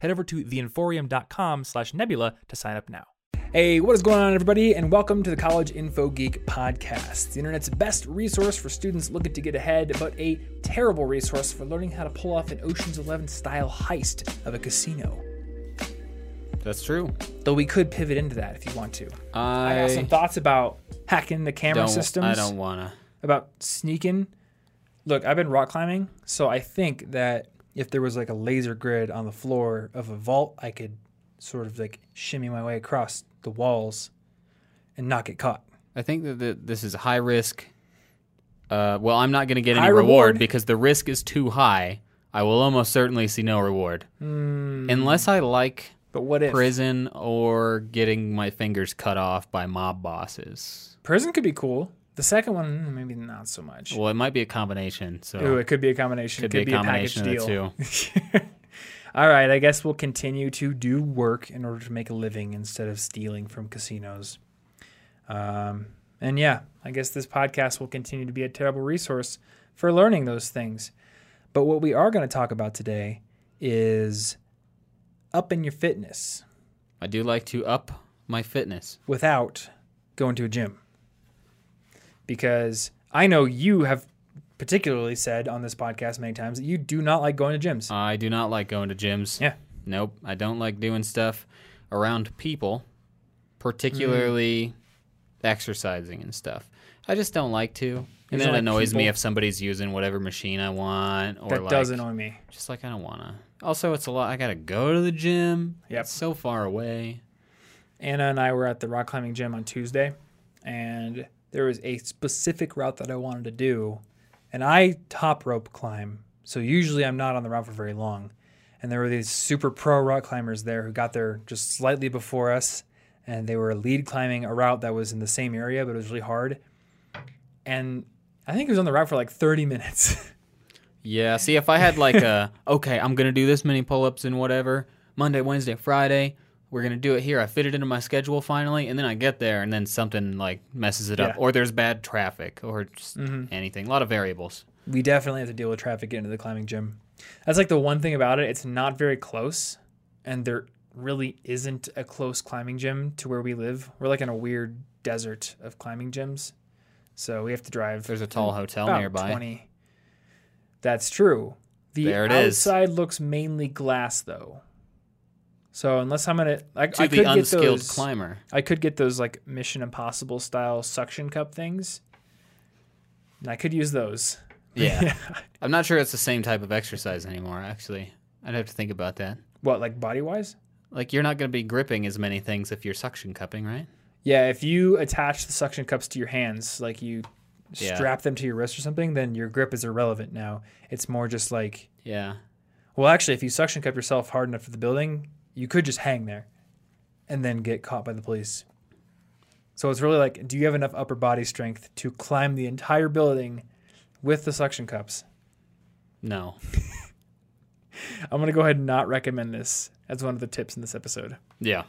Head over to theinforium.com slash nebula to sign up now. Hey, what is going on, everybody, and welcome to the College Info Geek podcast, the internet's best resource for students looking to get ahead, but a terrible resource for learning how to pull off an Ocean's Eleven style heist of a casino. That's true. Though we could pivot into that if you want to. I, I, got some thoughts about hacking the camera don't. systems. I don't wanna. about sneaking. Look, I've been rock climbing, so I think that if there was like a laser grid on the floor of a vault, I could sort of like shimmy my way across the walls and not get caught. I think that the, this is a high risk. Uh, well, I'm not going to get any reward. reward? because the risk is too high. I will almost certainly see no reward Hmm. unless I like But what if prison or getting my fingers cut off by mob bosses. prison could be cool? The second one, maybe not so much. Well, it might be a combination. So Ooh, it could be a combination. could, Could, be a combination package of deal. two. All right, I guess we'll continue to do work in order to make a living instead of stealing from casinos. Um, and yeah, I guess this podcast will continue to be a terrible resource for learning those things. But what we are going to talk about today is up in your fitness I do like to up my fitness. without going to a gym. Because I know you have particularly said on this podcast many times that you do not like going to gyms. I do not like going to gyms. Yeah. Nope. I don't like doing stuff around people, particularly exercising and stuff. I just don't like to. And then it like annoys me if somebody's using whatever machine I want or that like does annoy me. just like I don't want to. Also, it's a lot. I got to go to the gym. Yep. It's so far away. Anna and I were at the rock climbing gym on Tuesday, and there was a specific route that I wanted to do, and I top rope climb. So usually I'm not on the route for very long, and there were these super pro rock climbers there who got there just slightly before us, and they were lead climbing a route that was in the same area, but it was really hard, and I think it was on the route for like 30 minutes. Yeah. See, if I had like a okay, I'm gonna do this many pull-ups and whatever Monday, Wednesday, Friday. We're gonna do it here. I fit it into my schedule finally, and then I get there, and then something like messes it up, Yeah. Mm-hmm. or there's bad traffic, or just anything. A lot of variables. we definitely have to deal with traffic getting to the climbing gym. That's like the one thing about it. It's not very close, and there really isn't a close climbing gym to where we live. We're like in a weird desert of climbing gyms, so we have to drive. There's a tall hotel nearby. Twenty. That's true. The There it is. outside looks mainly glass, though. So unless I'm gonna, I, To I the could get unskilled those. climber. I could get those like Mission Impossible style suction cup things. And I could use those. Yeah. I'm not sure it's the same type of exercise anymore, actually. I'd have to think about that. What, like body wise? Like, you're not going to be gripping as many things if you're suction cupping, right? Yeah, if you attach the suction cups to your hands, like you Yeah. strap them to your wrist or something, then your grip is irrelevant now. It's more just like, Yeah. well, actually, if you suction cup yourself hard enough for the building, you could just hang there and then get caught by the police. So it's really like, do you have enough upper body strength to climb the entire building with the suction cups? No. I'm going to go ahead and not recommend this as one of the tips in this episode. Yeah.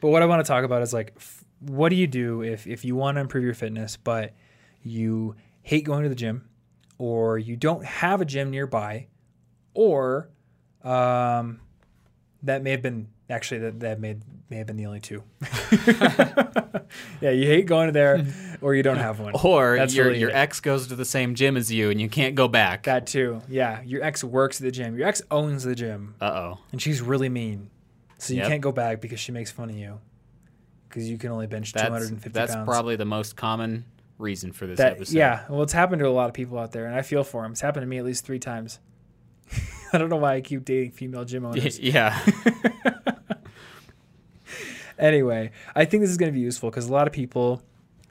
But what I want to talk about is like, f- what do you do if, if you want to improve your fitness, but you hate going to the gym, or you don't have a gym nearby, or um, that may have been actually that that may may have been the only two. yeah, you hate going to there, or you don't have one. Or That's your, really your it. ex goes to the same gym as you and you can't go back. That too. Yeah, your ex works at the gym. Your ex owns the gym, Uh oh. and she's really mean, so you Yep. can't go back because she makes fun of you. Because you can only bench That's, 250 that's pounds. probably the most common reason for this that episode. yeah well it's happened to a lot of people out there and i feel for them it's happened to me at least three times i don't know why i keep dating female gym owners yeah. anyway i think this is going to be useful because a lot of people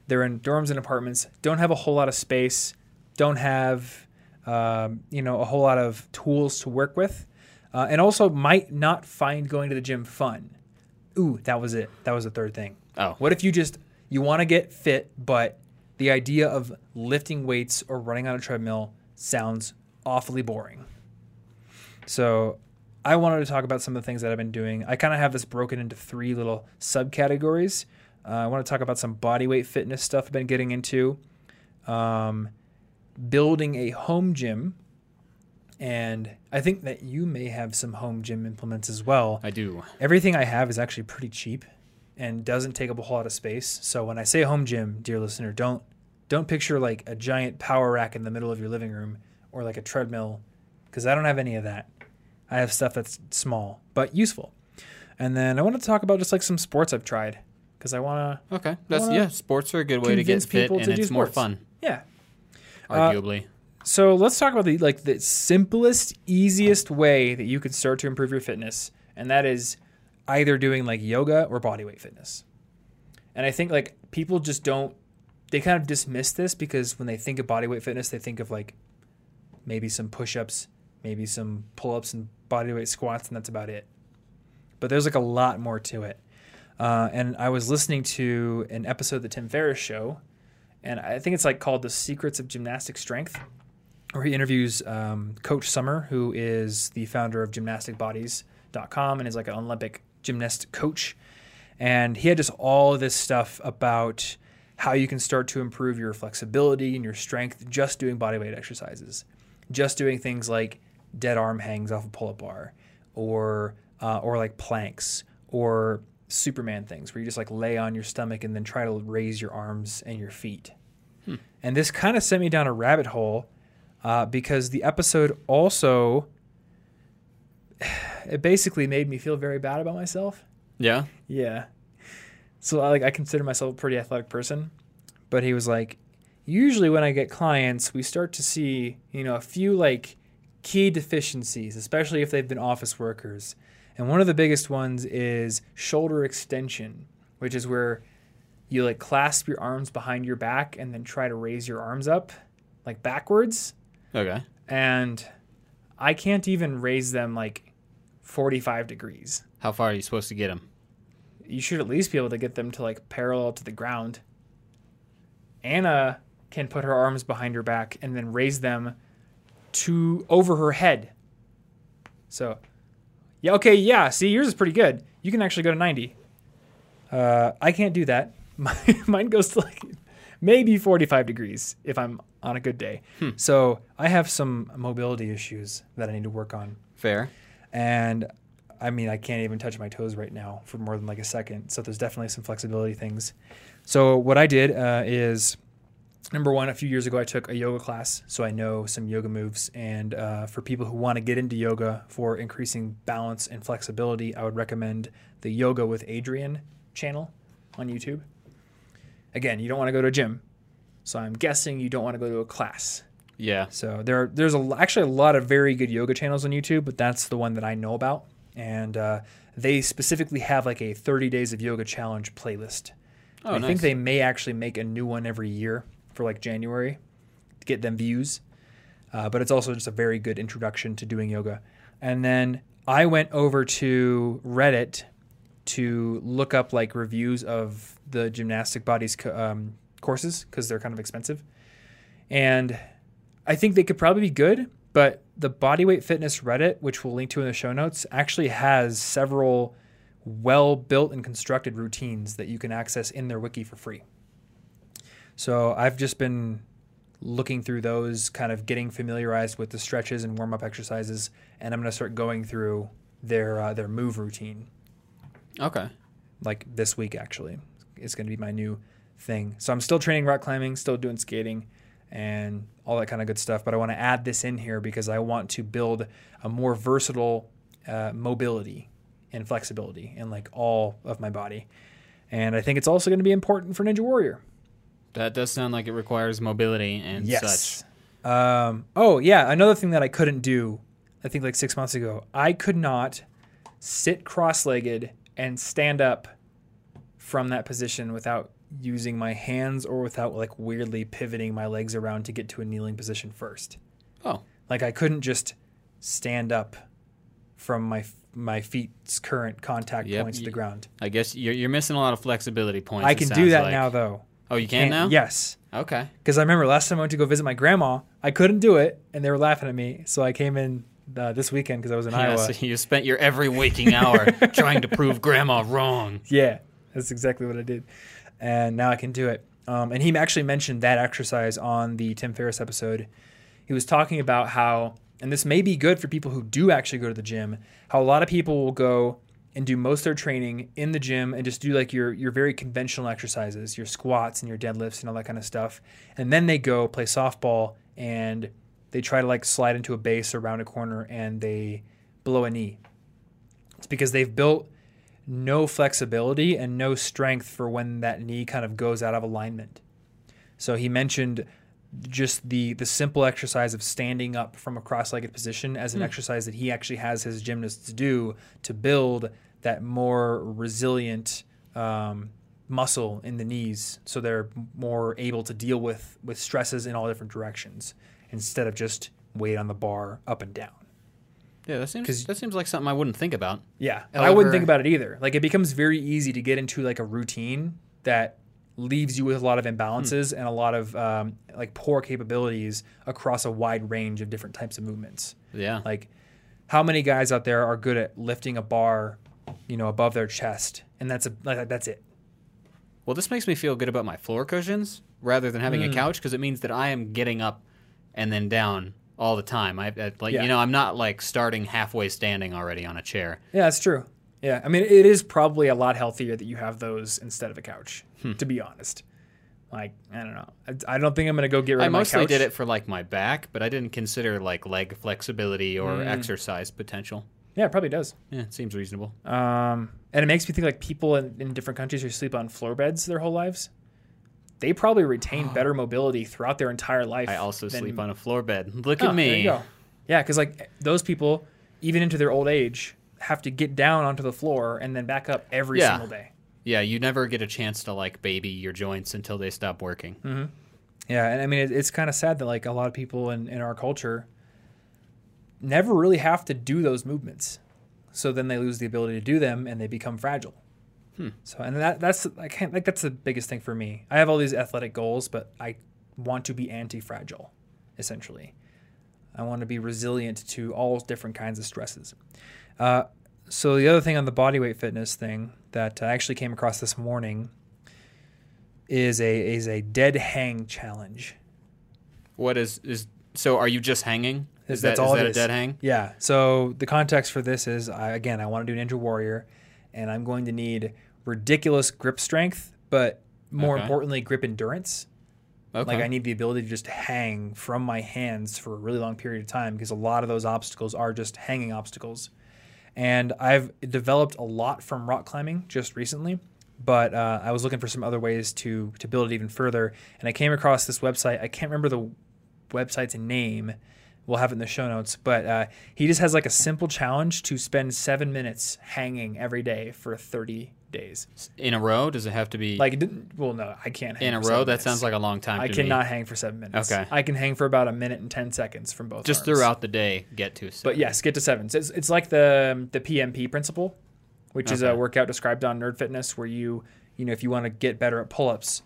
they're in dorms and apartments don't have a whole lot of space don't have um, you know a whole lot of tools to work with uh, and also might not find going to the gym fun. Ooh, that was it. That was the third thing. Oh. What if you just you want to get fit, but the idea of lifting weights or running on a treadmill sounds awfully boring. So, I wanted to talk about some of the things that I've been doing. I kind of have this broken into three little subcategories. Uh, I want to talk about some body weight fitness stuff I've been getting into, um, building a home gym, and I think that you may have some home gym implements as well. I do. Everything I have is actually pretty cheap and doesn't take up a whole lot of space. So when I say home gym, dear listener, don't don't picture like a giant power rack in the middle of your living room or like a treadmill because I don't have any of that. I have stuff that's small but useful. And then I want to talk about just like some sports I've tried because I want to Okay. That's yeah. Sports are a good way to get fit, people and to do it's more fun, yeah. Uh, arguably. So let's talk about the like the simplest, easiest way that you could start to improve your fitness, and that is either doing like yoga or bodyweight fitness. And I think like people just don't they kind of dismiss this because when they think of bodyweight fitness, they think of like maybe some push-ups, maybe some pull-ups and bodyweight squats, and that's about it. But there's like a lot more to it. Uh, and I was listening to an episode of the Tim Ferriss show, and I think it's like called "The Secrets of Gymnastic Strength." where he interviews um, Coach Sommer, who is the founder of gymnasticbodies.com and is like an Olympic gymnast coach. And he had just all this stuff about how you can start to improve your flexibility and your strength just doing bodyweight exercises, just doing things like dead arm hangs off a pull-up bar, or uh, or like planks, or Superman things where you just like lay on your stomach and then try to raise your arms and your feet. And this kind of sent me down a rabbit hole uh, because the episode also it basically made me feel very bad about myself. yeah. Yeah. So I like I consider myself a pretty athletic person, but he was like, usually when I get clients, we start to see you know a few like key deficiencies, especially if they've been office workers, and one of the biggest ones is shoulder extension, which is where you like clasp your arms behind your back and then try to raise your arms up like backwards Okay. and I can't even raise them like 45 degrees. How far are you supposed to get them? You should at least be able to get them to like parallel to the ground. Anna can put her arms behind her back and then raise them to over her head. So, yeah, okay, yeah. See, yours is pretty good. You can actually go to 90. Uh, I can't do that. My, mine goes to like maybe 45 degrees if I'm on a good day. So I have some mobility issues that I need to work on. Fair. And I mean, I can't even touch my toes right now for more than like a second. So there's definitely some flexibility things. So what I did uh, is number one, a few years ago, I took a yoga class. So I know some yoga moves. And uh, for people who want to get into yoga for increasing balance and flexibility, I would recommend the Yoga with Adriene channel on YouTube. Again, you don't want to go to a gym. So I'm guessing you don't want to go to a class. Yeah. So there, there's a, actually a lot of very good yoga channels on YouTube, but that's the one that I know about. And uh, they specifically have like a 30 days of yoga challenge playlist. Oh, I nice. think they may actually make a new one every year like January to get them views. Uh, but it's also just a very good introduction to doing yoga. And then I went over to Reddit to look up like reviews of the gymnastic bodies um, courses because they're kind of expensive. And I think they could probably be good, but the Bodyweight Fitness Reddit, which we'll link to in the show notes, actually has several well built and constructed routines that you can access in their wiki for free. So I've just been looking through those, kind of getting familiarized with the stretches and warm up exercises, and I'm going to start going through their uh, their move routine Okay. like this week actually. It's going to be my new thing. So I'm still training rock climbing, still doing skating and all that kind of good stuff, but I want to add this in here because I want to build a more versatile uh, mobility and flexibility in like all of my body. And I think it's also going to be important for Ninja Warrior. That does sound like it requires mobility and such. Um, oh yeah, another thing that I couldn't do, I think like six months ago, I could not sit cross-legged and stand up from that position without using my hands or without like weirdly pivoting my legs around to get to a kneeling position first. Oh. Like I couldn't just stand up from my my feet's current contact Yep. points to the ground. I guess you're, you're missing a lot of flexibility points. I can do that like. now though. Oh, you can now? Yes. Okay. Because I remember last time I went to go visit my grandma, I couldn't do it, and they were laughing at me. So I came in uh, this weekend because I was in Yeah, Iowa. so you spent your every waking hour trying to prove grandma wrong. Yeah, that's exactly what I did, and now I can do it. Um, and he actually mentioned that exercise on the Tim Ferriss episode. He was talking about how, and this may be good for people who do actually go to the gym. How a lot of people will go and do most of their training in the gym and just do like your your very conventional exercises, your squats and your deadlifts and all that kind of stuff, and then they go play softball and they try to like slide into a base or round a corner and they blow a knee. It's because they've built no flexibility and no strength for when that knee kind of goes out of alignment. So he mentioned just the the simple exercise of standing up from a cross-legged position as an exercise that he actually has his gymnasts do to build that more resilient um, muscle in the knees, so they're more able to deal with with stresses in all different directions instead of just weight on the bar up and down. Yeah, that seems that seems like something I wouldn't think about. Yeah, and I wouldn't think about it either. Like it becomes very easy to get into like a routine that leaves you with a lot of imbalances and a lot of um, like poor capabilities across a wide range of different types of movements. Yeah. Like, how many guys out there are good at lifting a bar, you know, above their chest, and that's a like, that's it. Well, this makes me feel good about my floor cushions rather than having Mm. a couch because it means that I am getting up and then down all the time. I, I like Yeah. you know I'm not like starting halfway standing already on a chair. Yeah, that's true. Yeah, I mean, it is probably a lot healthier that you have those instead of a couch. To be honest, like I don't know, I, I don't think I'm gonna go get rid I of my couch. I mostly did it for like my back, but I didn't consider like leg flexibility or Mm. exercise potential. Yeah, it probably does. Yeah, it seems reasonable. Um, and it makes me think like people in, in different countries who sleep on floor beds their whole lives, they probably retain better mobility throughout their entire life. I also than- sleep on a floor bed. Look Oh, at me. There you go. Yeah, because like those people, even into their old age, have to get down onto the floor and then back up every Yeah. single day. Yeah, you never get a chance to like baby your joints until they stop working. Hmm. Yeah, and I mean it, it's kind of sad that like a lot of people in, in our culture never really have to do those movements, so then they lose the ability to do them and they become fragile. So and that that's I can't like that's the biggest thing for me. I have all these athletic goals, but I want to be anti-fragile, essentially. I want to be resilient to all different kinds of stresses. Uh, so the other thing on the body weight fitness thing that I actually came across this morning is a is a dead hang challenge. What is is so? Are you just hanging? Is That's that, all is that is. a dead hang? Yeah. So the context for this is, I, again, I want to do Ninja Warrior, and I'm going to need ridiculous grip strength, but more Okay. importantly, grip endurance. Okay. Like I need the ability to just hang from my hands for a really long period of time because a lot of those obstacles are just hanging obstacles. And I've developed a lot from rock climbing just recently, but uh, I was looking for some other ways to to build it even further. And I came across this website. I can't remember the website's name. We'll have it in the show notes. But uh, he just has like a simple challenge to spend seven minutes hanging every day for 30 days. in a row? Does it have to be Like, well, no, I can't hang in a row? That minutes. sounds like a long time. I cannot Me. hang for seven minutes. Okay. I can hang for about a minute and ten seconds from both. Just arms. throughout the day, get to. Seven. But yes, get to seven. So It's, it's like the the PMP principle, which is a workout described on Nerd Fitness, where you you know if you want to get better at pull ups,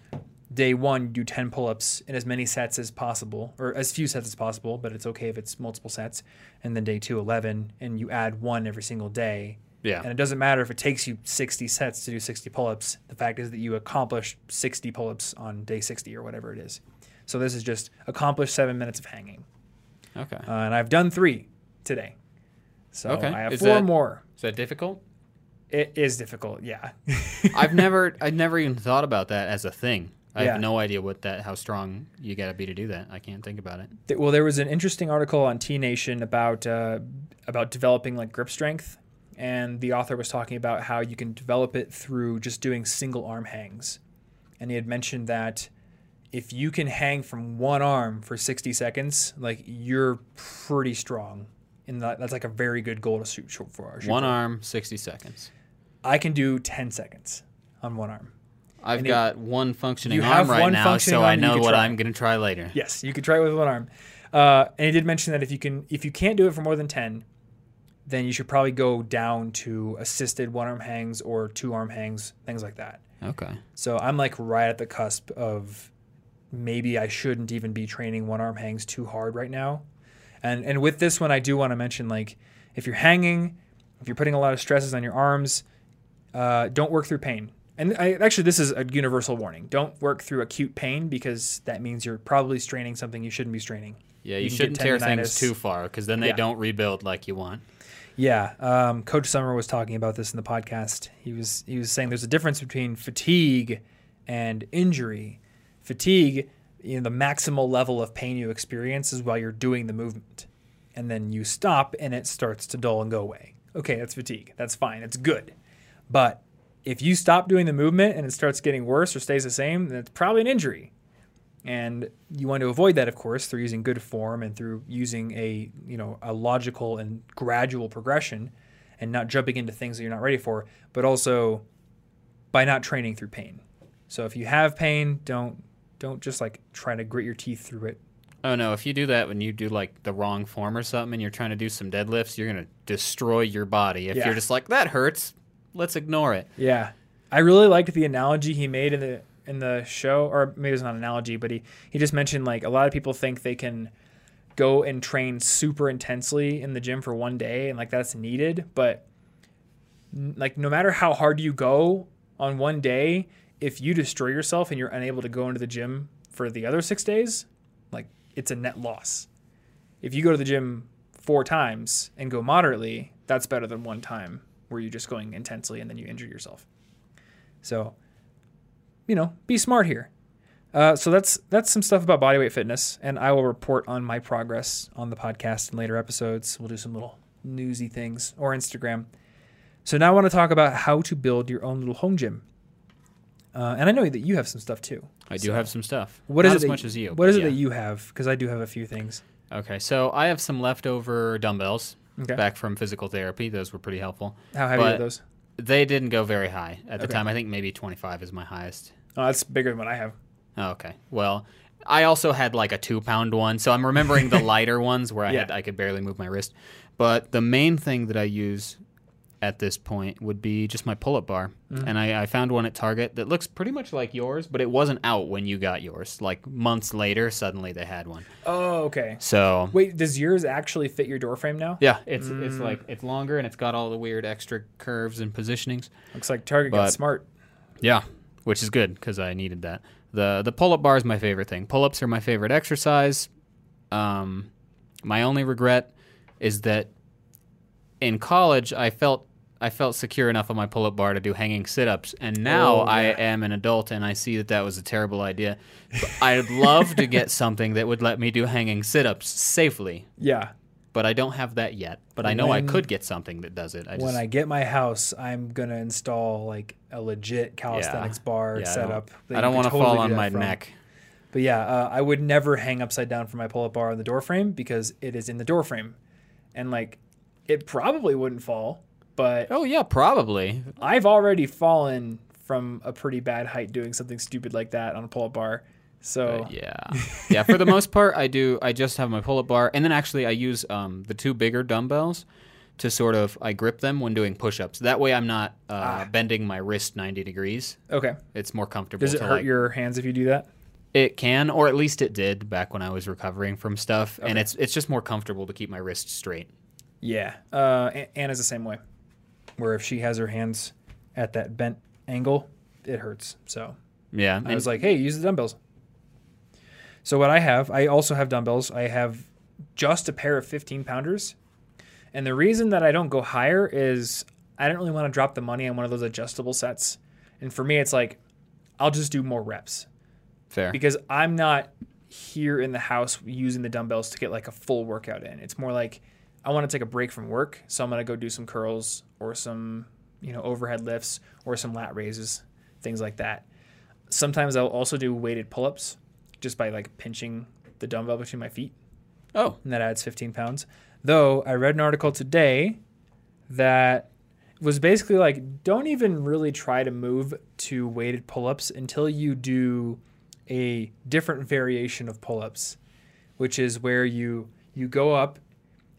day one you do ten pull ups in as many sets as possible, or as few sets as possible. But it's okay if it's multiple sets. And then day two, 11, and you add one every single day. Yeah. And it doesn't matter if it takes you 60 sets to do 60 pull ups. The fact is that you accomplish 60 pull ups on day 60 or whatever it is. So this is just accomplish seven minutes of hanging. okay. Uh, and I've done three today. So Okay. I have Is four that- more. Is that difficult? It is difficult, yeah. I've never, I've never even thought about that as a thing. I Yeah. have no idea what that, how strong you got to be to do that. I can't think about it. Well, there was an interesting article on T Nation about uh, about developing like grip strength, and the author was talking about how you can develop it through just doing single arm hangs, and he had mentioned that if you can hang from one arm for 60 seconds, like you're pretty strong. And that, that's like a very good goal to shoot for. shoot One for. arm, sixty seconds. I can do 10 seconds on one arm. I've And it- got one functioning arm right now, so I know what try. I'm going to try later. Yes, you could try it with one arm. Uh, and he did mention that if you can, if you can't do it for more than ten, then you should probably go down to assisted one arm hangs or two arm hangs, things like that. Okay. So I'm like right at the cusp of maybe I shouldn't even be training one arm hangs too hard right now. And and with this one I do want to mention like if you're hanging, if you're putting a lot of stresses on your arms, uh, don't work through pain. And I, actually this is a universal warning. Don't work through acute pain because that means you're probably straining something you shouldn't be straining. Yeah, You you, shouldn't tear things too far because then they Yeah. don't rebuild like you want. Yeah, um, Coach Sommer was talking about this in the podcast. He was he was saying there's a difference between fatigue and injury. Fatigue, you know, the maximal level of pain you experience is while you're doing the movement, and then you stop and it starts to dull and go away. Okay, that's fatigue. That's fine. It's good, but if you stop doing the movement and it starts getting worse or stays the same, then it's probably an injury. And you want to avoid that, of course, through using good form and through using a you know a logical and gradual progression, and not jumping into things that you're not ready for. But also by not training through pain. So if you have pain, don't don't just like try to grit your teeth through it. Oh no, if you do that when you do like the wrong form or something and you're trying to do some deadlifts, you're gonna destroy your body. If Yeah. you're just like that hurts, let's ignore it. Yeah, I really liked the analogy he made in the in the show, or maybe it's not an analogy, but he he just mentioned like a lot of people think they can go and train super intensely in the gym for one day and like that's needed, but like no matter how hard you go on one day, if you destroy yourself and you're unable to go into the gym for the other six days, like it's a net loss. If you go to the gym four times and go moderately, that's better than one time where you're just going intensely and then you injure yourself. So, you know, be smart here. Uh, so that's that's some stuff about bodyweight fitness, and I will report on my progress on the podcast in later episodes. We'll do some little newsy things or Instagram. So now I want to talk about how to build your own little home gym. Uh, and I know that you have some stuff too. I do So, have some stuff. What is Not it as much as you? What is but is it that you have? Because I do have a few things. Okay, so I have some leftover dumbbells Okay. back from physical therapy. Those were pretty helpful. How heavy are those? They didn't go very high at the Okay. time. I think maybe 25 is my highest. Oh, that's bigger than what I have. Oh, okay. Well, I also had like a two pound one, so I'm remembering the lighter ones where I Yeah. had I could barely move my wrist. But the main thing that I use at this point would be just my pull up bar, Mm-hmm. and I, I found one at Target that looks pretty much like yours, but it wasn't out when you got yours. Like months later, suddenly they had one. Oh, okay. So Wait, does yours actually fit your door frame now? yeah, it's it's Mm. like it's longer and it's got all the weird extra curves and positionings. Looks like Target got smart. Yeah, which is good because I needed that. the The pull up bar is my favorite thing. Pull ups are my favorite exercise. Um, my only regret is that in college I felt I felt secure enough on my pull up bar to do hanging sit ups, and now Oh, I am an adult and I see that that was a terrible idea. I'd love to get something that would let me do hanging sit ups safely, Yeah. but I don't have that yet. But I know I could get something that does it. I just, when I get my house, I'm gonna install like a legit calisthenics bar yeah, I setup. don't- I don't want to totally fall on my from. neck. But yeah, uh, I would never hang upside down from my pull-up bar on the door frame because it is in the door frame, and like, it probably wouldn't fall. But Oh yeah, probably. I've already fallen from a pretty bad height doing something stupid like that on a pull-up bar. So Uh, yeah, yeah. For the most part, I do. I just have my pull-up bar, and then actually I use um, the two bigger dumbbells to sort of I grip them when doing push-ups. That way, I'm not uh, Ah. bending my wrist 90 degrees. okay, It's more comfortable. does it to, hurt like- your hands if you do that? It can, or at least it did back when I was recovering from stuff, and it's it's just more comfortable to keep my wrist straight. Yeah, uh, Anna's the same way. Where if she has her hands at that bent angle, it hurts. So Yeah, I was like, hey, use the dumbbells. So what I have, I also have dumbbells. I have just a pair of 15 pounders. And the reason that I don't go higher is I don't really want to drop the money on one of those adjustable sets. And for me, it's like, I'll just do more reps fair. because I'm not here in the house using the dumbbells to get like a full workout in. It's more like I want to take a break from work, so I'm going to go do some curls or some, you know, overhead lifts or some lat raises, things like that. Sometimes I'll also do weighted pull-ups just by like pinching the dumbbell between my feet, oh, and that adds 15 pounds. Though I read an article today that was basically like don't even really try to move to weighted pull-ups until you do a different variation of pull-ups which is where you you go up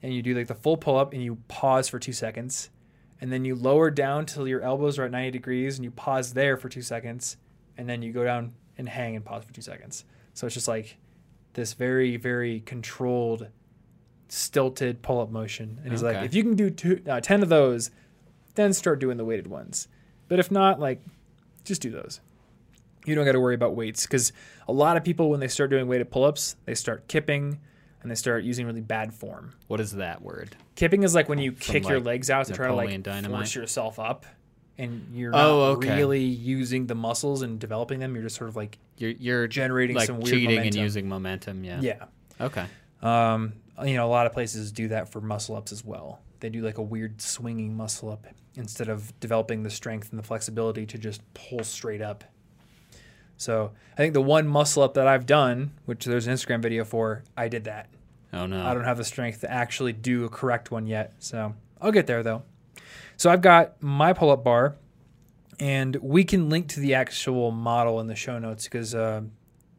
and you do like the full pull up and you pause for two seconds. And then you lower down till your elbows are at 90 degrees and you pause there for two seconds. And then you go down and hang and pause for two seconds. So it's just like this very, very controlled, stilted pull up motion. And he's like, if you can do two, uh, 10 of those, then start doing the weighted ones. But if not, like, just do those. You don't got to worry about weights because a lot of people, when they start doing weighted pull ups, they start kipping and they start using really bad form. What is that word? Kipping is like when you kick your like, legs out to try to Napoleon like Dynamite? force yourself up, and you're not Oh, okay. really using the muscles and developing them. You're just sort of like You're you're generating like some weird cheating and momentum. using momentum. Yeah. yeah. Okay. Um, you know, a lot of places do that for muscle ups as well. They do like a weird swinging muscle up instead of developing the strength and the flexibility to just pull straight up. So I think the one muscle up that I've done, which there's an Instagram video for, I did that. Oh no. I don't have the strength to actually do a correct one yet. So I'll get there though. So I've got my pull up bar, and we can link to the actual model in the show notes because uh,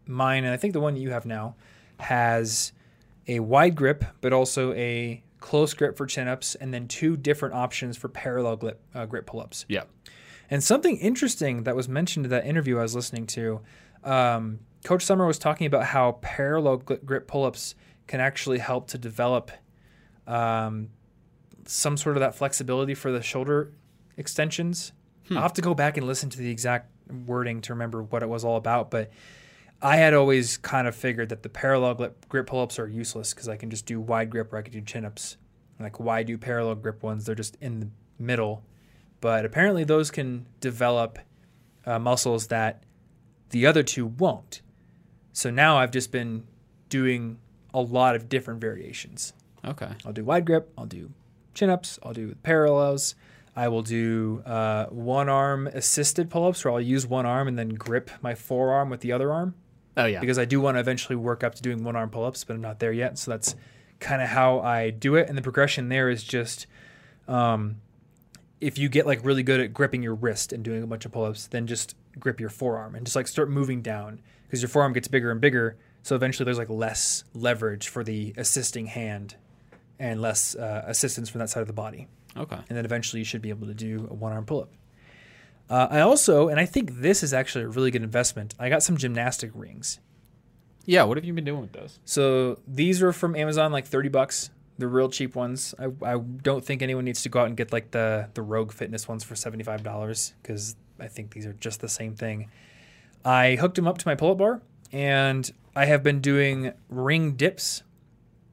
mine, and I think the one you have now, has a wide grip, but also a close grip for chin ups, and then two different options for parallel grip, uh, grip pull ups. Yeah. And something interesting that was mentioned in that interview I was listening to, um, Coach Sommer was talking about how parallel grip pull-ups can actually help to develop um, some sort of that flexibility for the shoulder extensions. I'll have to go back and listen to the exact wording to remember what it was all about, but I had always kind of figured that the parallel grip, grip pull-ups are useless because I can just do wide grip or I could do chin-ups. Like why do parallel grip ones? They're just in the middle but apparently those can develop uh, muscles that the other two won't. So now I've just been doing a lot of different variations. Okay. I'll do wide grip, I'll do chin ups, I'll do parallels. I will do uh, one arm assisted pull ups where I'll use one arm and then grip my forearm with the other arm Oh yeah. because I do want to eventually work up to doing one arm pull ups, but I'm not there yet. So that's kind of how I do it. And the progression there is just um, if you get like really good at gripping your wrist and doing a bunch of pull ups, then just grip your forearm and just like start moving down because your forearm gets bigger and bigger. So eventually there's like less leverage for the assisting hand and less uh, assistance from that side of the body okay. and then eventually you should be able to do a one arm pull up. Uh, I also, and I think this is actually a really good investment. I got some gymnastic rings. Yeah. What have you been doing with those? So these are from Amazon, like thirty bucks. They're real cheap ones. I, I don't think anyone needs to go out and get like the the Rogue Fitness ones for seventy five dollars because I think these are just the same thing. I hooked them up to my pull up bar, and I have been doing ring dips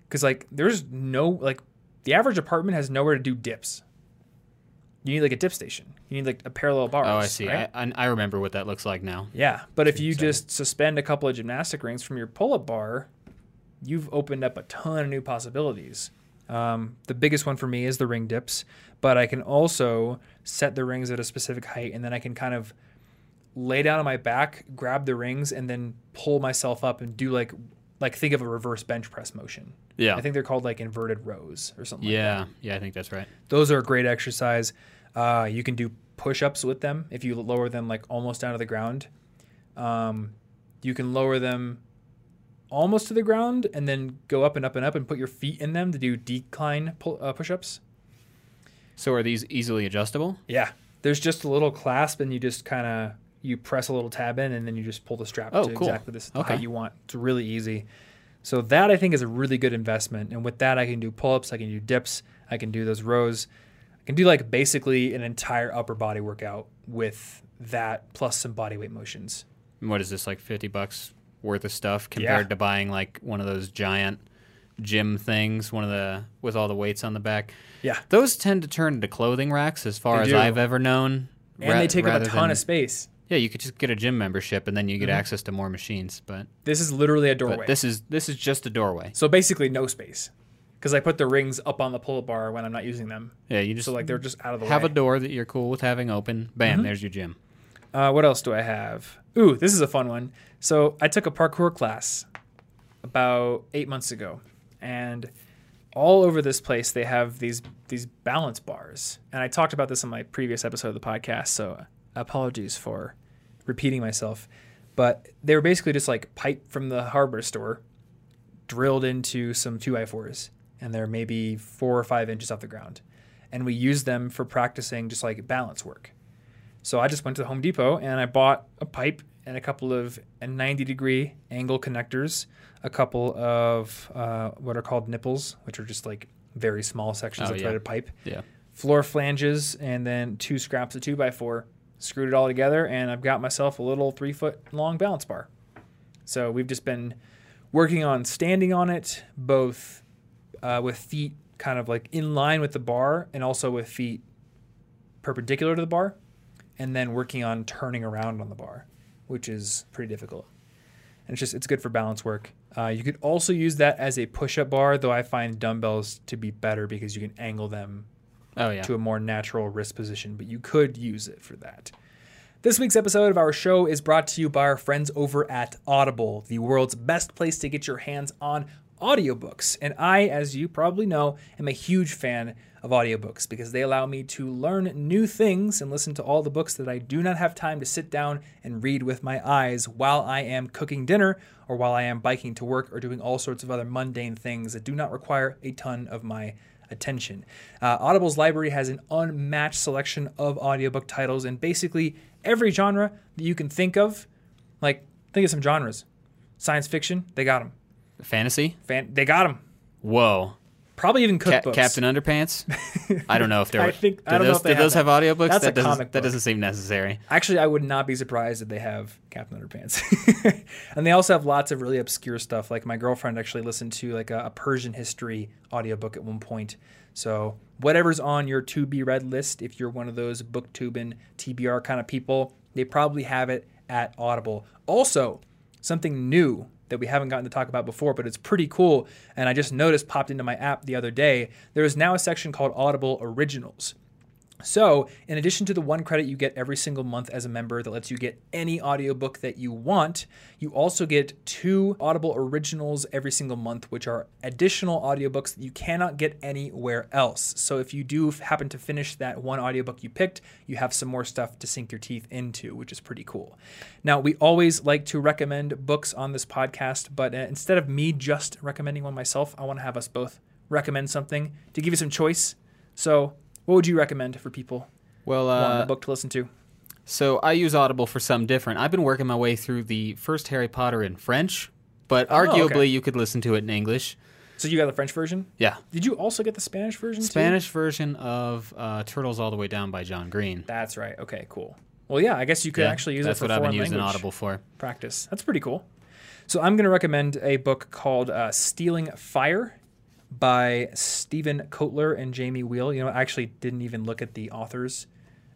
because like there's no like the average apartment has nowhere to do dips. You need like a dip station. You need like a parallel bar. Oh, I see. I, I I remember what that looks like now. Yeah, but if you so. just suspend a couple of gymnastic rings from your pull-up bar, you've opened up a ton of new possibilities. Um, the biggest one for me is the ring dips, but I can also set the rings at a specific height, and then I can kind of lay down on my back, grab the rings, and then pull myself up and do like like think of a reverse bench press motion. Yeah. I think they're called like inverted rows or something. like that. yeah. Yeah. I think that's right. Those are a great exercise. Uh, you can do push ups with them if you lower them like almost down to the ground. Um, you can lower them almost to the ground and then go up and up and up and put your feet in them to do decline pull, uh, push ups. So are these easily adjustable? Yeah. There's just a little clasp and you just kind of you press a little tab in and then you just pull the strap Oh, to cool. exactly this the Okay. height you want. It's really easy. So that I think is a really good investment. And with that I can do pull-ups, I can do dips, I can do those rows. I can do like basically an entire upper body workout with that plus some body weight motions. And What is this like fifty bucks worth of stuff compared Yeah. to buying like one of those giant gym things, one of the with all the weights on the back. Yeah. Those tend to turn into clothing racks, as far as. I've ever known. And ra- they take up a ton than- of space. Yeah, you could just get a gym membership and then you get Mm-hmm. access to more machines. But, This is literally a doorway. this is this is just a doorway. so basically no space. Because I put the rings up on the pull-up bar when I'm not using them. Yeah, you just So like they're just out of the have way. Mm-hmm. a door that you're cool with having open. Bam, there's your gym. Uh, what else do I have? Ooh, this is a fun one. So I took a parkour class about eight months ago, and all over this place they have these these balance bars. And I talked about this in my previous episode of the podcast, so apologies for repeating myself. But they were basically just like pipe from the hardware store drilled into some two by fours, and they're maybe four or five inches off the ground. And we use them for practicing just like balance work. So I just went to the Home Depot and I bought a pipe and a couple of 90 degree angle connectors, a couple of uh, what are called nipples, which are just like very small sections Oh, of yeah. threaded pipe, Yeah. floor flanges, and then two scraps of two by four. Screwed it all together, and I've got myself a little three foot long balance bar. So we've just been working on standing on it, both uh, with feet kind of like in line with the bar, and also with feet perpendicular to the bar, and then working on turning around on the bar, which is pretty difficult. And it's just it's good for balance work. Uh, you could also use that as a push-up bar, though I find dumbbells to be better because you can angle them Oh yeah. to a more natural wrist position, but you could use it for that. This week's episode of our show is brought to you by our friends over at Audible, the world's best place to get your hands on audiobooks. And I, as you probably know, am a huge fan of audiobooks because they allow me to learn new things and listen to all the books that I do not have time to sit down and read with my eyes while I am cooking dinner or while I am biking to work or doing all sorts of other mundane things that do not require a ton of my attention. Uh, Audible's library has an unmatched selection of audiobook titles in basically every genre that you can think of. Like, think of some genres. Science fiction, they got them. Fantasy. Fan, they got them. Whoa. Probably even Ca- cookbooks. Captain Underpants. I don't know if they're. I think- I do don't know those, if they do have those that. audiobooks? That's that a doesn't, comic That book. doesn't seem necessary. Actually, I would not be surprised if they have Captain Underpants. and they also have lots of really obscure stuff. Like my girlfriend actually listened to like a, a Persian history audiobook at one point. So whatever's on your to be read list, if you're one of those booktubing TBR kind of people, they probably have it at Audible. Also, something new that we haven't gotten to talk about before, but it's pretty cool. And I just noticed popped into my app the other day. There is now a section called Audible Originals. So, in addition to the one credit you get every single month as a member that lets you get any audiobook that you want, you also get two Audible originals every single month, which are additional audiobooks that you cannot get anywhere else. So, if you do happen to finish that one audiobook you picked, you have some more stuff to sink your teeth into, which is pretty cool. Now, we always like to recommend books on this podcast, but uh, instead of me just recommending one myself, I want to have us both recommend something to give you some choice. So, what would you recommend for people Well, uh, a book to listen to? so I use Audible for some different. I've been working my way through the first Harry Potter in French, but Oh, okay. arguably you could listen to it in English. So you got the French version. Yeah. Did you also get the Spanish version? too? Spanish version of uh, Turtles All the Way Down by John Green. That's right. Okay, cool. Well, yeah, I guess you could Yeah, actually use That's it for what I've been using Audible for. practice. That's pretty cool. So I'm going to recommend a book called uh, "Stealing Fire" by Steven Kotler and Jamie Wheal. You know, I actually didn't even look at the authors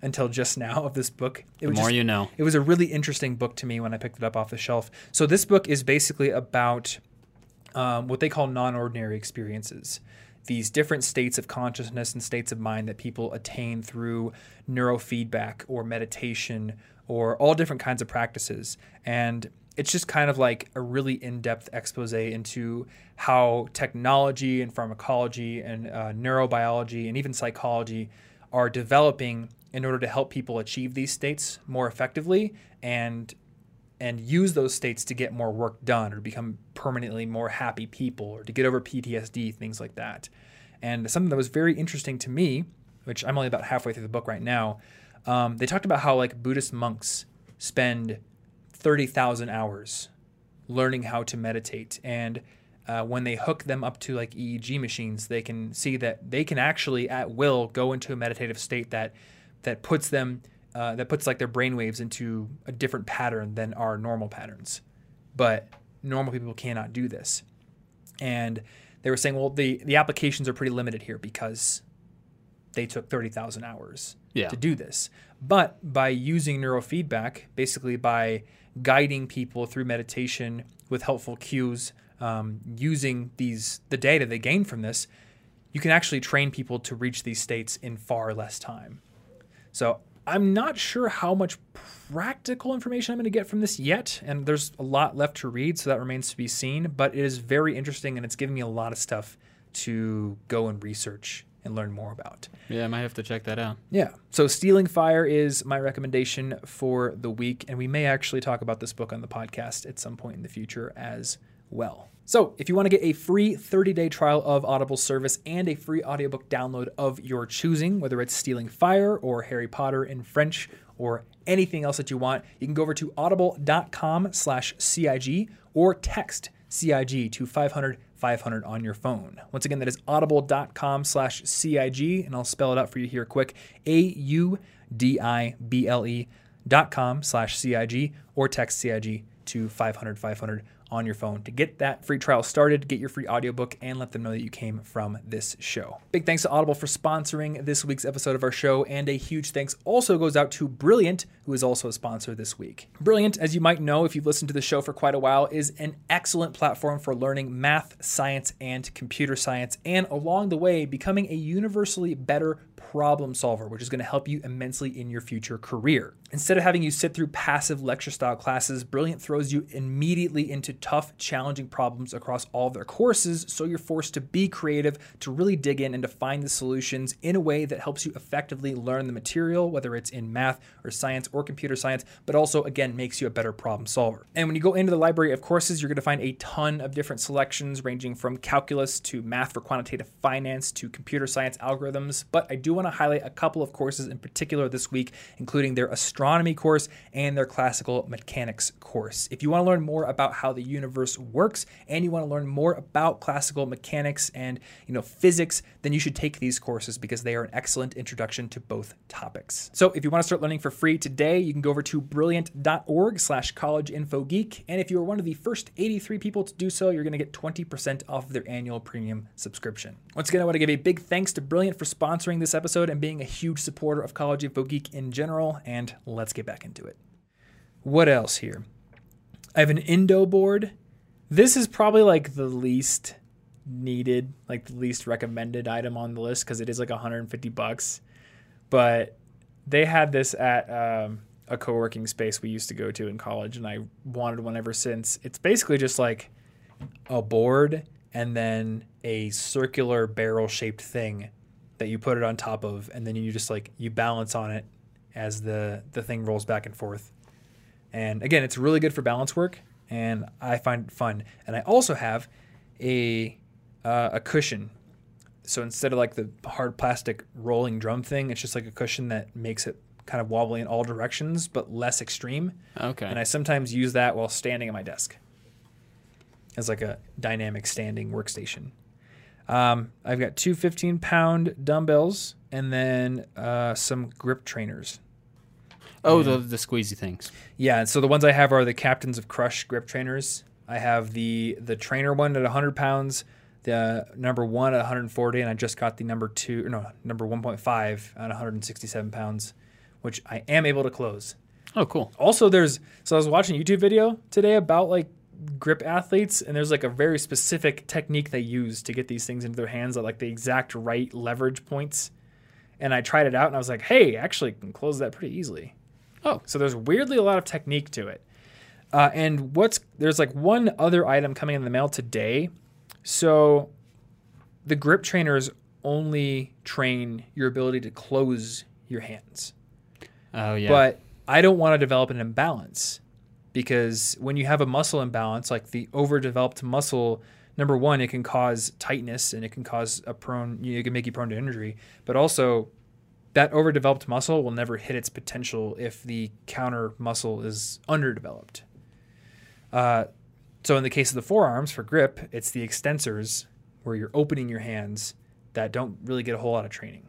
until just now of this book. It The was more just- you know. It was a really interesting book to me when I picked it up off the shelf. So this book is basically about um, what they call non-ordinary experiences. These different states of consciousness and states of mind that people attain through neurofeedback or meditation or all different kinds of practices. And it's just kind of like a really in-depth expose into how technology and pharmacology and uh, neurobiology and even psychology are developing in order to help people achieve these states more effectively and and use those states to get more work done or become permanently more happy people or to get over PTSD, things like that. And something that was very interesting to me, which I'm only about halfway through the book right now, um, they talked about how like Buddhist monks spend 30,000 hours learning how to meditate. And uh, when they hook them up to like EEG machines, they can see that they can actually at will go into a meditative state that that puts them uh, that puts like their brain waves into a different pattern than our normal patterns. But normal people cannot do this. And they were saying, well, the the applications are pretty limited here because they took 30,000 hours Yeah. to do this. But by using neurofeedback, basically by guiding people through meditation with helpful cues, um, using these the data they gain from this, you can actually train people to reach these states in far less time. So I'm not sure how much practical information I'm going to get from this yet, and there's a lot left to read, so that remains to be seen. But it is very interesting, and it's giving me a lot of stuff to go and research and learn more about. Yeah, I might have to check that out. Yeah. So Stealing Fire is my recommendation for the week, and we may actually talk about this book on the podcast at some point in the future as well. So, if you want to get a free 30 day trial of Audible service and a free audiobook download of your choosing, whether it's Stealing Fire or Harry Potter in French or anything else that you want, you can go over to audible.com slash CIG or text CIG to 500 500 on your phone. Once again, that is audible.com slash CIG, and I'll spell it out for you here quick A U D I B L E dot com slash CIG or text CIG to 500 500 on your phone to get that free trial started, get your free audiobook, and let them know that you came from this show. Big thanks to Audible for sponsoring this week's episode of our show, and a huge thanks also goes out to Brilliant, who is also a sponsor this week. Brilliant, as you might know if you've listened to the show for quite a while, is an excellent platform for learning math, science, and computer science, and along the way, becoming a universally better problem solver, which is going to help you immensely in your future career. Instead of having you sit through passive lecture style classes, Brilliant throws you immediately into tough, challenging problems across all their courses, so you're forced to be creative, to really dig in and to find the solutions in a way that helps you effectively learn the material, whether it's in math or science or computer science, but also, again, makes you a better problem solver. And when you go into the library of courses, you're going to find a ton of different selections ranging from calculus to math for quantitative finance to computer science algorithms. But I do want to highlight a couple of courses in particular this week, including their astronomy course and their classical mechanics course. If you want to learn more about how the universe works and you want to learn more about classical mechanics and you know physics, then you should take these courses because they are an excellent introduction to both topics. So if you want to start learning for free today, you can go over to brilliant.org slash collegeinfogeek. And if you are one of the first 83 people to do so, you're going to get 20% off of their annual premium subscription. Once again, I want to give a big thanks to Brilliant for sponsoring this episode and being a huge supporter of College Info Geek in general. And let's get back into it. What else here? I have an Indo board. This is probably like the least needed, like the least recommended item on the list because it is like 150 bucks. But they had this at um, a co-working space we used to go to in college, and I wanted one ever since. It's basically just like a board and then a circular barrel-shaped thing that you put it on top of, and then you just like you balance on it as the the thing rolls back and forth. And again, it's really good for balance work, and I find it fun. And I also have a uh, a cushion. So instead of like the hard plastic rolling drum thing, it's just like a cushion that makes it kind of wobbly in all directions, but less extreme. Okay. And I sometimes use that while standing at my desk as like a dynamic standing workstation. Um, I've got two 15 pound dumbbells and then uh, some grip trainers. oh, the the squeezy things. Yeah, so the ones I have are the Captains of Crush grip trainers. I have the the trainer one at 100 pounds, the number one at 140, and I just got the number two, no, number 1.5 at 167 pounds, which I am able to close. Oh, cool. Also, there's so I was watching a YouTube video today about like grip athletes, and there's like a very specific technique they use to get these things into their hands at like the exact right leverage points. And I tried it out, and I was like, hey, actually, I can close that pretty easily. Oh. So there's weirdly a lot of technique to it. Uh, and what's there's like one other item coming in the mail today. So the grip trainers only train your ability to close your hands. Oh yeah. But I don't want to develop an imbalance because when you have a muscle imbalance, like the overdeveloped muscle, number one, it can cause tightness and it can cause a prone, it can make you prone to injury. But also, that overdeveloped muscle will never hit its potential if the counter muscle is underdeveloped. Uh, so in the case of the forearms for grip, it's the extensors where you're opening your hands that don't really get a whole lot of training.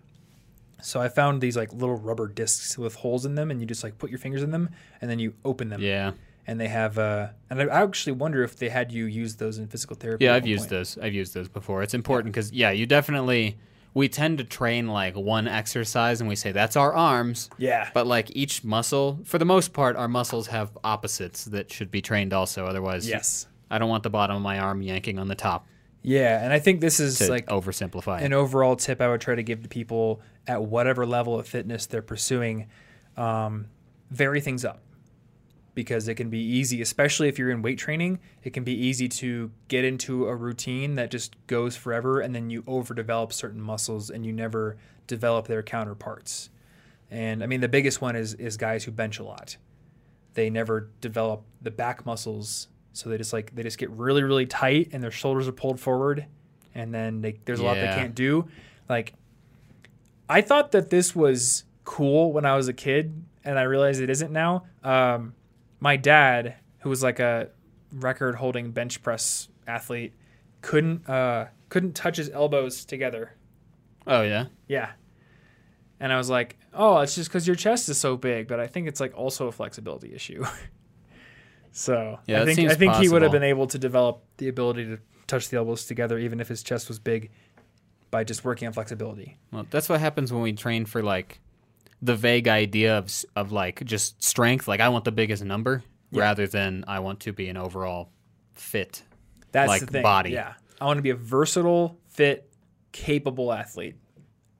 So I found these like little rubber discs with holes in them, and you just like put your fingers in them, and then you open them. yeah. And they have, uh, and I actually wonder if they had you use those in physical therapy. Yeah, I've used point. those. I've used those before. It's important because yeah, you definitely. We tend to train like one exercise, and we say that's our arms. Yeah. But like each muscle, for the most part, our muscles have opposites that should be trained also. Otherwise, Yes. I don't want the bottom of my arm yanking on the top Yeah, and I think this is like oversimplify. an overall tip I would try to give to people at whatever level of fitness they're pursuing. Um, vary things up because it can be easy, especially if you're in weight training. It can be easy to get into a routine that just goes forever, and then you overdevelop certain muscles and you never develop their counterparts. And I mean, the biggest one is is guys who bench a lot. They never develop the back muscles So they just like they just get really really tight and their shoulders are pulled forward, and then they, there's a lot they can't do. Like, I thought that this was cool when I was a kid, and I realize it isn't now. Um, my dad, who was like a record holding bench press athlete, couldn't uh, couldn't touch his elbows together. Oh yeah. Yeah. And I was like, oh, it's just because your chest is so big, but I think it's like also a flexibility issue. so Yeah, I think I think he would have been able to develop the ability to touch the elbows together, even if his chest was big, by just working on flexibility. Well, that's what happens when we train for like the vague idea of of like just strength. Like I want the biggest number Yeah. rather than I want to be an overall fit. That's Like the thing. body. Yeah, I want to be a versatile, fit, capable athlete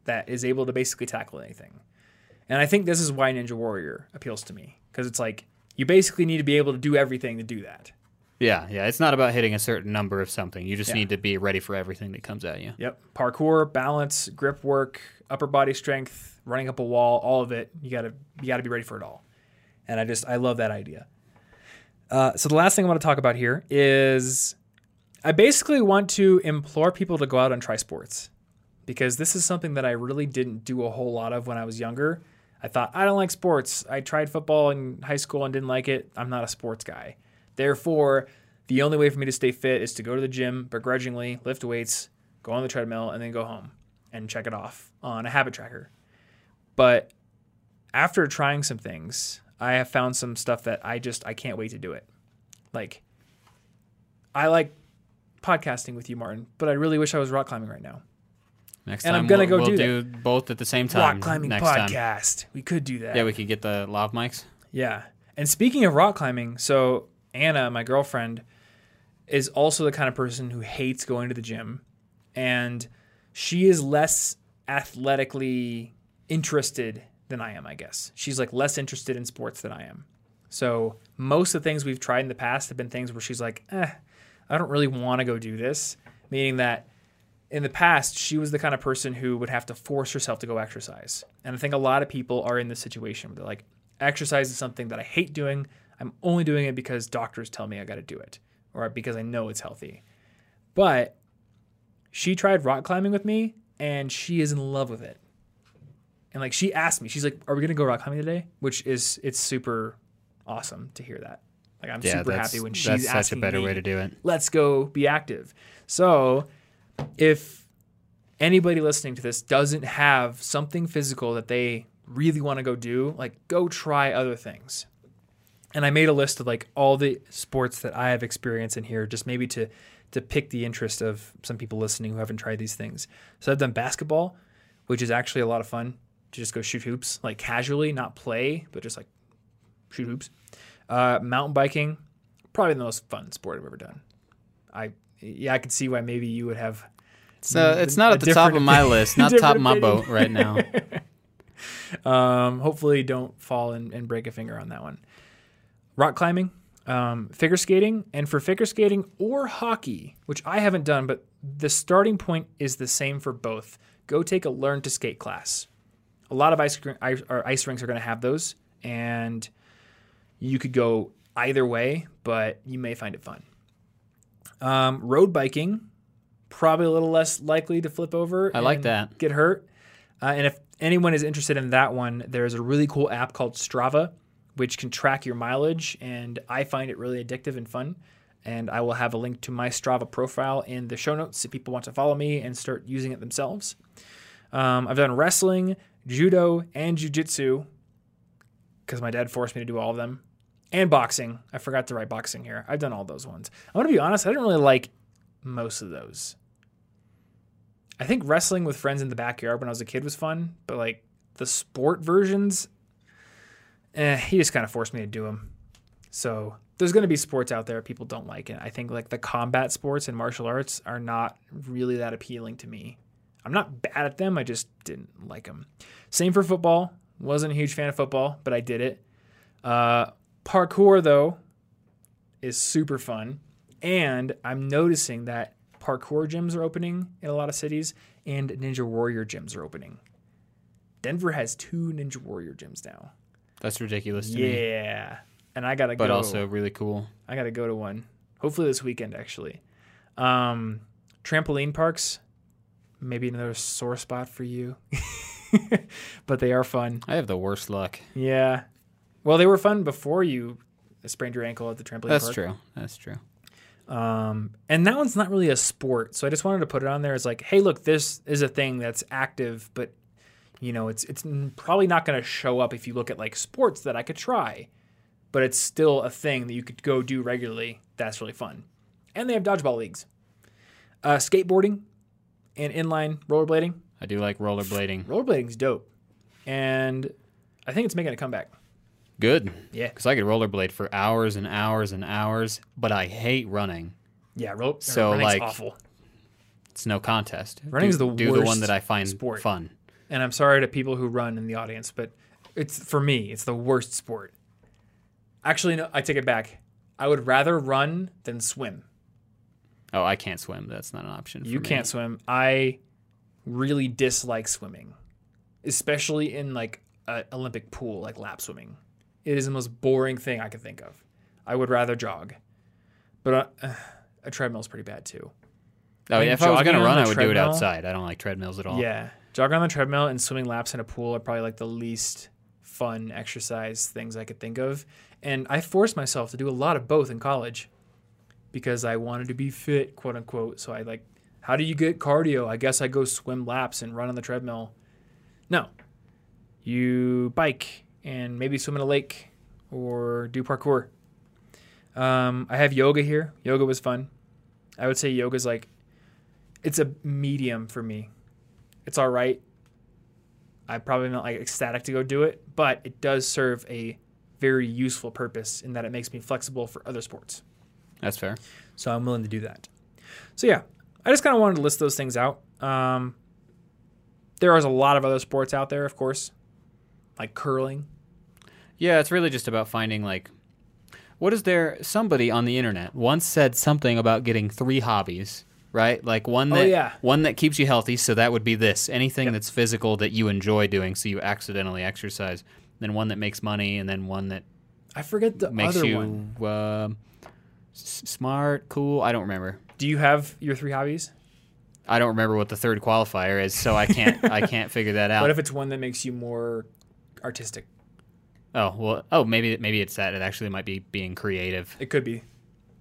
that is able to basically tackle anything. And I think this is why Ninja Warrior appeals to me because it's like you basically need to be able to do everything to do that. Yeah, yeah. It's not about hitting a certain number of something. You just Yeah. need to be ready for everything that comes at you. Yep. Parkour, balance, grip work, upper body strength, running up a wall, all of it. You gotta you gotta be ready for it all. And I just I love that idea. Uh, so the last thing I want to talk about here is I basically want to implore people to go out and try sports because this is something that I really didn't do a whole lot of when I was younger. I thought I don't like sports. I tried football in high school and didn't like it. I'm not a sports guy. Therefore, the only way for me to stay fit is to go to the gym begrudgingly, lift weights, go on the treadmill, and then go home and check it off on a habit tracker. But after trying some things, I have found some stuff that I just I can't wait to do it. Like I like podcasting with you, Martin, but I really wish I was rock climbing right now. Next And time I'm gonna we'll, go we'll do do both at the same time. rock climbing next time. podcast. We could do that. Yeah, we could get the lav mics. Yeah. And speaking of rock climbing, so Anna, my girlfriend, is also the kind of person who hates going to the gym. And she is less athletically interested than I am, I guess. She's like less interested in sports than I am. So most of the things we've tried in the past have been things where she's like, eh, I don't really want to go do this. Meaning that in the past, she was the kind of person who would have to force herself to go exercise. And I think a lot of people are in this situation where they're like, exercise is something that I hate doing. I'm only doing it because doctors tell me I got to do it or because I know it's healthy. But she tried rock climbing with me and she is in love with it. And like she asked me, she's like, "Are we going to go rock climbing today?" Which is it's super awesome to hear that. Like I'm Yeah, super happy when she's that's such a better me, way to do it. let's go be active. So, if anybody listening to this doesn't have something physical that they really want to go do, like go try other things. And I made a list of like all the sports that I have experience in here, just maybe to to pick the interest of some people listening who haven't tried these things. So I've done basketball, which is actually a lot of fun to just go shoot hoops, like casually, not play, but just like shoot hoops. Uh, mountain biking, probably the most fun sport I've ever done. I yeah, I could see why maybe you would have. So it's not at the top of my list, not top of my opinion. boat right now. Um, hopefully, don't fall and, and break a finger on that one. Rock climbing, um, figure skating, and for figure skating or hockey, which I haven't done, but the starting point is the same for both. Go take a learn to skate class. A lot of ice cr- ice, or ice rinks are going to have those, and you could go either way, but you may find it fun. Um, road biking, probably a little less likely to flip over. I like that. Get hurt. Uh, and if anyone is interested in that one, there's a really cool app called Strava, which can track your mileage, and I find it really addictive and fun. And I will have a link to my Strava profile in the show notes if people want to follow me and start using it themselves. Um, I've done wrestling, judo, and jujitsu because my dad forced me to do all of them, and boxing. I forgot to write boxing here. I've done all those ones. I'm gonna be honest. I didn't really like most of those. I think wrestling with friends in the backyard when I was a kid was fun, but like the sport versions, eh, he just kind of forced me to do them. So there's going to be sports out there people don't like, and I think like the combat sports and martial arts are not really that appealing to me. I'm not bad at them. I just didn't like them. Same for football. Wasn't a huge fan of football, but I did it. Uh, parkour though is super fun, and I'm noticing that parkour gyms are opening in a lot of cities, and Ninja Warrior gyms are opening. Denver has two Ninja Warrior gyms now. That's ridiculous to me, Yeah, and I gotta go. but also really cool. I gotta go to one Hopefully this weekend, actually. Um, trampoline parks, maybe another sore spot for you, but they are fun. I have the worst luck. Yeah. Well, they were fun before you sprained your ankle at the trampoline park. That's park. true. That's true. Um, and that one's not really a sport, so I just wanted to put it on there as like, hey, look, this is a thing that's active, but you know, it's it's probably not going to show up if you look at like sports that I could try, but it's still a thing that you could go do regularly. That's really fun, and they have dodgeball leagues, uh, skateboarding, and inline rollerblading. I do like rollerblading. Rollerblading's dope, and I think it's making a comeback. Good. Yeah. Because I could rollerblade for hours and hours and hours, but I hate running. Yeah, roll. So, running's like, awful. It's no contest. Running's do, the do the one that I find sport. fun. and I'm sorry to people who run in the audience, but it's for me, it's the worst sport. Actually, no, I take it back. I would rather run than swim. Oh, I can't swim. That's not an option. For You me. can't swim. I really dislike swimming, especially in like an Olympic pool, like lap swimming. It is the most boring thing I could think of. I would rather jog, but uh, a treadmill's pretty bad too. Oh And yeah. If I was gonna run, I would do it outside. I don't like treadmills at all. Yeah, jogging on the treadmill and swimming laps in a pool are probably like the least fun exercise things I could think of. And I forced myself to do a lot of both in college because I wanted to be fit, quote unquote. So I like, how do you get cardio? I guess I go swim laps and run on the treadmill. No, you bike and maybe swim in a lake or do parkour. Um, I have yoga here. Yoga was fun. I would say yoga's like, it's a medium for me it's all right. I'm probably not like ecstatic to go do it, but it does serve a very useful purpose in that it makes me flexible for other sports. That's fair. So I'm willing to do that. So yeah, I just kind of wanted to list those things out. Um, there is a lot of other sports out there, of course, like curling. Yeah, it's really just about finding like what is there somebody on the internet once said something about getting three hobbies, right? Like one Oh, that yeah. one that keeps you healthy, so that would be this. Anything Yep. that's physical that you enjoy doing, so you accidentally exercise. Then one that makes money, and then one that I forget the makes other you one. uh, s- smart, cool. I don't remember. Do you have your three hobbies? I don't remember what the third qualifier is, so I can't I can't figure that out. What if it's one that makes you more artistic? oh well, oh maybe maybe it's that. It actually might be being creative. It could be,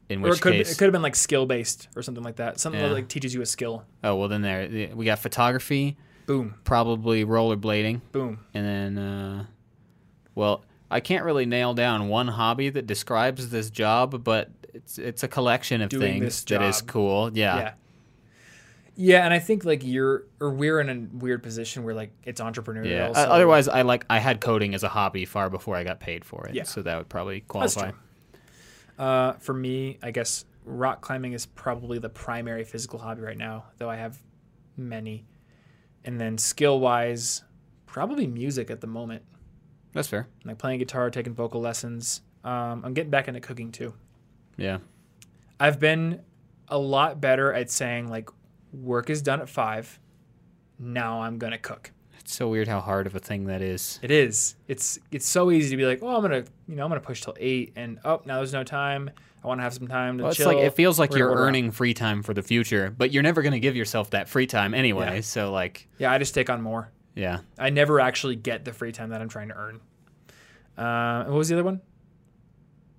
In or which it could case, it could have been like skill based or something like that. Something Yeah. that like teaches you a skill. oh well, then there we got photography, Boom, probably rollerblading, boom. and then uh, well, I can't really nail down one hobby that describes this job, but it's it's a collection of things that is cool. Yeah. yeah yeah and i think like you're or we're in a weird position where like it's entrepreneurial Yeah. so otherwise, I like I had coding as a hobby far before I got paid for it. Yeah. So that would probably qualify. uh, for me i guess rock climbing is probably the primary physical hobby right now though i have many and then skill wise probably music at the moment That's fair. like playing guitar taking vocal lessons um, i'm getting back into cooking too Yeah. I've been a lot better at saying like work is done at five. Now I'm gonna cook. It's so weird how hard of a thing that is. It is. It's it's so easy to be like, oh, I'm gonna you know I'm gonna push till eight, and oh now there's no time. I want to have some time to Well, it's chill. like it feels like We're you're earning free time for the future, but you're never going to give yourself that free time anyway. Yeah. So like, Yeah, I just take on more. yeah. I never actually get the free time that I'm trying to earn. Uh, what was the other one?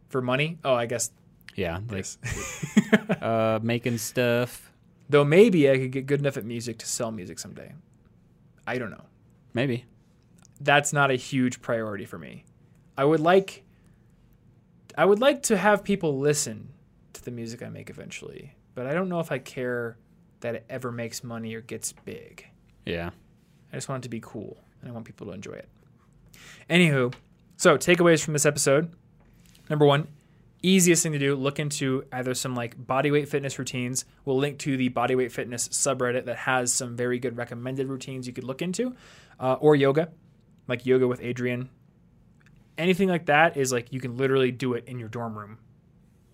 For money? Oh, I guess Yeah, like uh, making stuff. Though maybe I could get good enough at music to sell music someday. I don't know. Maybe. that's not a huge priority for me. I would like I would like to have people listen to the music I make eventually, but I don't know if I care that it ever makes money or gets big. Yeah. I just want it to be cool and I want people to enjoy it. Anywho, so takeaways from this episode. Number one, easiest thing to do, look into either some like bodyweight fitness routines. We'll link to the bodyweight fitness subreddit that has some very good recommended routines you could look into, uh, or yoga, like yoga with Adriene. Anything like that is like you can literally do it in your dorm room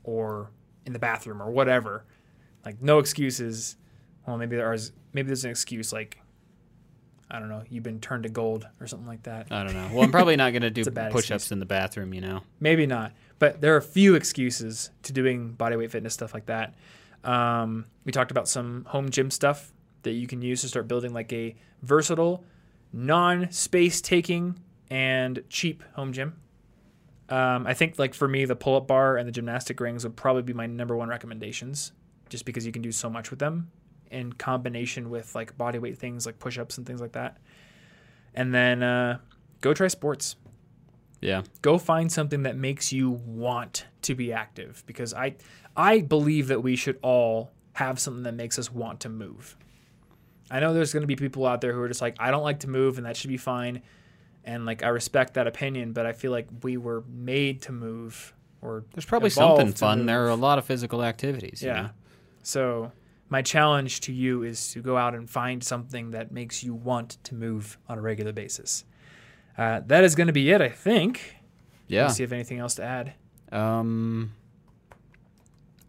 or in the bathroom or whatever. Like no excuses. Well, maybe there is maybe there's an excuse like I don't know, you've been turned to gold or something like that. I don't know. Well, I'm probably not gonna do a bad push-ups in the bathroom. You know. Maybe not, but there are a few excuses to doing bodyweight fitness stuff like that. Um, we talked about some home gym stuff that you can use to start building like a versatile, non-space taking and cheap home gym. Um, I think like for me, the pull-up bar and the gymnastic rings would probably be my number one recommendations, just because you can do so much with them in combination with like body weight things like push-ups and things like that. And then uh, go try sports Yeah. go find something that makes you want to be active because i i believe that we should all have something that makes us want to move i know there's going to be people out there who are just like i don't like to move and that should be fine and like i respect that opinion but i feel like we were made to move or There's probably something fun. move. There are a lot of physical activities. you yeah know? so my challenge to you is to go out and find something that makes you want to move on a regular basis uh, that is going to be it i think Yeah. Let's see if anything else to add Um,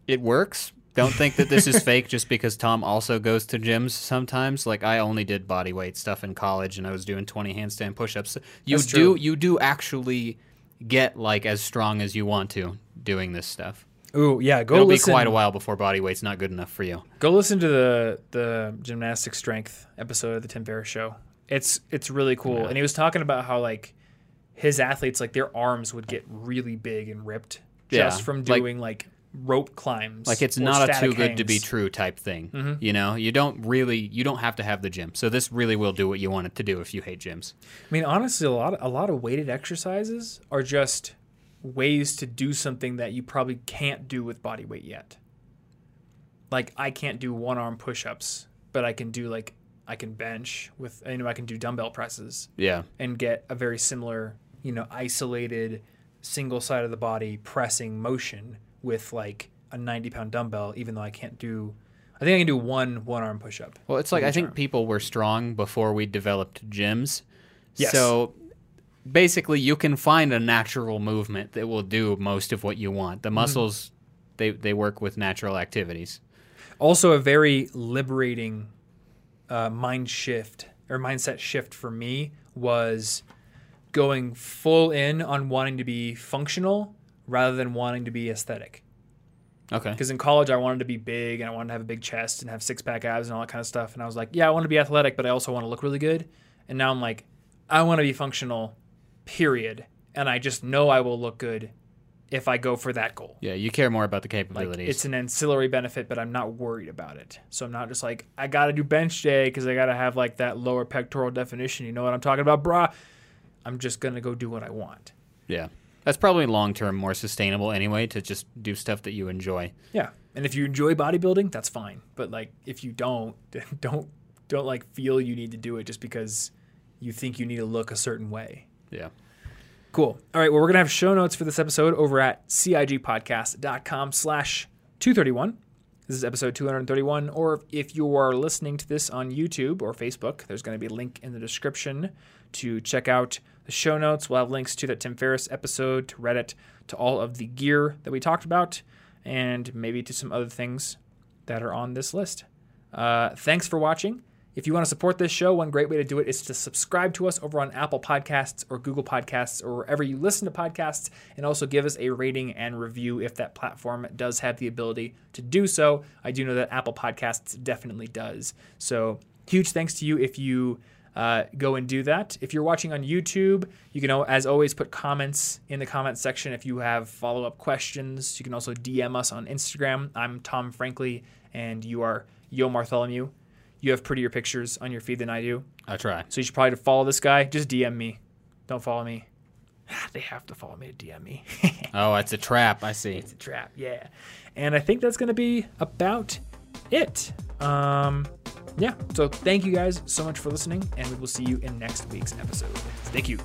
it works. Don't think that this is fake just because Tom also goes to gyms sometimes. Like I only did body weight stuff in college, and I was doing twenty handstand push-ups. You That's do true. you do actually get like as strong as you want to doing this stuff. Ooh, yeah. Go It'll listen. be quite a while before body weight's not good enough for you. Go listen to the the gymnastic strength episode of the Tim Ferriss show. It's it's really cool. Yeah. And he was talking about how like his athletes like their arms would get really big and ripped just Yeah, from doing like, rope climbs. Like it's not a too good to be true type thing. Mhm. You know, you don't really you don't have to have the gym. So this really will do what you want it to do if you hate gyms. I mean, honestly, a lot of, a lot of weighted exercises are just ways to do something that you probably can't do with body weight yet. Like I can't do one arm push-ups, but I can do like I can bench with you know I can do dumbbell presses Yeah. and get a very similar, you know, isolated single side of the body pressing motion with like a 90 pound dumbbell, even though I can't do, I think I can do one one arm push up. Well, it's like I think arm. people were strong before we developed gyms. Yes. So basically, you can find a natural movement that will do most of what you want. Mm-hmm. The muscles, they they work with natural activities. Also, a very liberating uh, mind shift or mindset shift for me was going full in on wanting to be functional rather than wanting to be aesthetic. Okay. Because in college, I wanted to be big and I wanted to have a big chest and have six pack abs and all that kind of stuff. And I was like, yeah, I want to be athletic, but I also want to look really good. And now I'm like, I want to be functional, period. And I just know I will look good if I go for that goal. Yeah, you care more about the Like capabilities. it's an ancillary benefit, but I'm not worried about it. So I'm not just like, I got to do bench day because I got to have like that lower pectoral definition. You know what I'm talking about, brah? I'm just going to go do what I want. yeah. That's probably long term more sustainable anyway to just do stuff that you enjoy. Yeah. And if you enjoy bodybuilding, that's fine. But like if you don't, don't don't like feel you need to do it just because you think you need to look a certain way. Yeah. Cool. All right. Well, we're gonna have show notes for this episode over at cigpodcast.com slash 231. This is episode 231. Or if you are listening to this on YouTube or Facebook, there's going to be a link in the description to check out the show notes. We'll have links to that Tim Ferriss episode, to Reddit, to all of the gear that we talked about, and maybe to some other things that are on this list. Uh, thanks for watching. If you want to support this show, one great way to do it is to subscribe to us over on Apple Podcasts or Google Podcasts or wherever you listen to podcasts, and also give us a rating and review if that platform does have the ability to do so. I do know that Apple Podcasts definitely does. So, huge thanks to you if you uh, go and do that. If you're watching on YouTube, you can, as always, put comments in the comment section. If you have follow up questions, you can also DM us on Instagram. I'm Tom Frankly, and you are Yo Bartholomew. You have prettier pictures on your feed than I do, I try. so you should probably follow this guy. Just DM me. Don't follow me. They have to follow me to DM me. Oh, it's a trap. I see. it's a trap, yeah. And I think that's gonna be about it. Um, yeah. So thank you guys so much for listening, and we will see you in next week's episode. Thank you.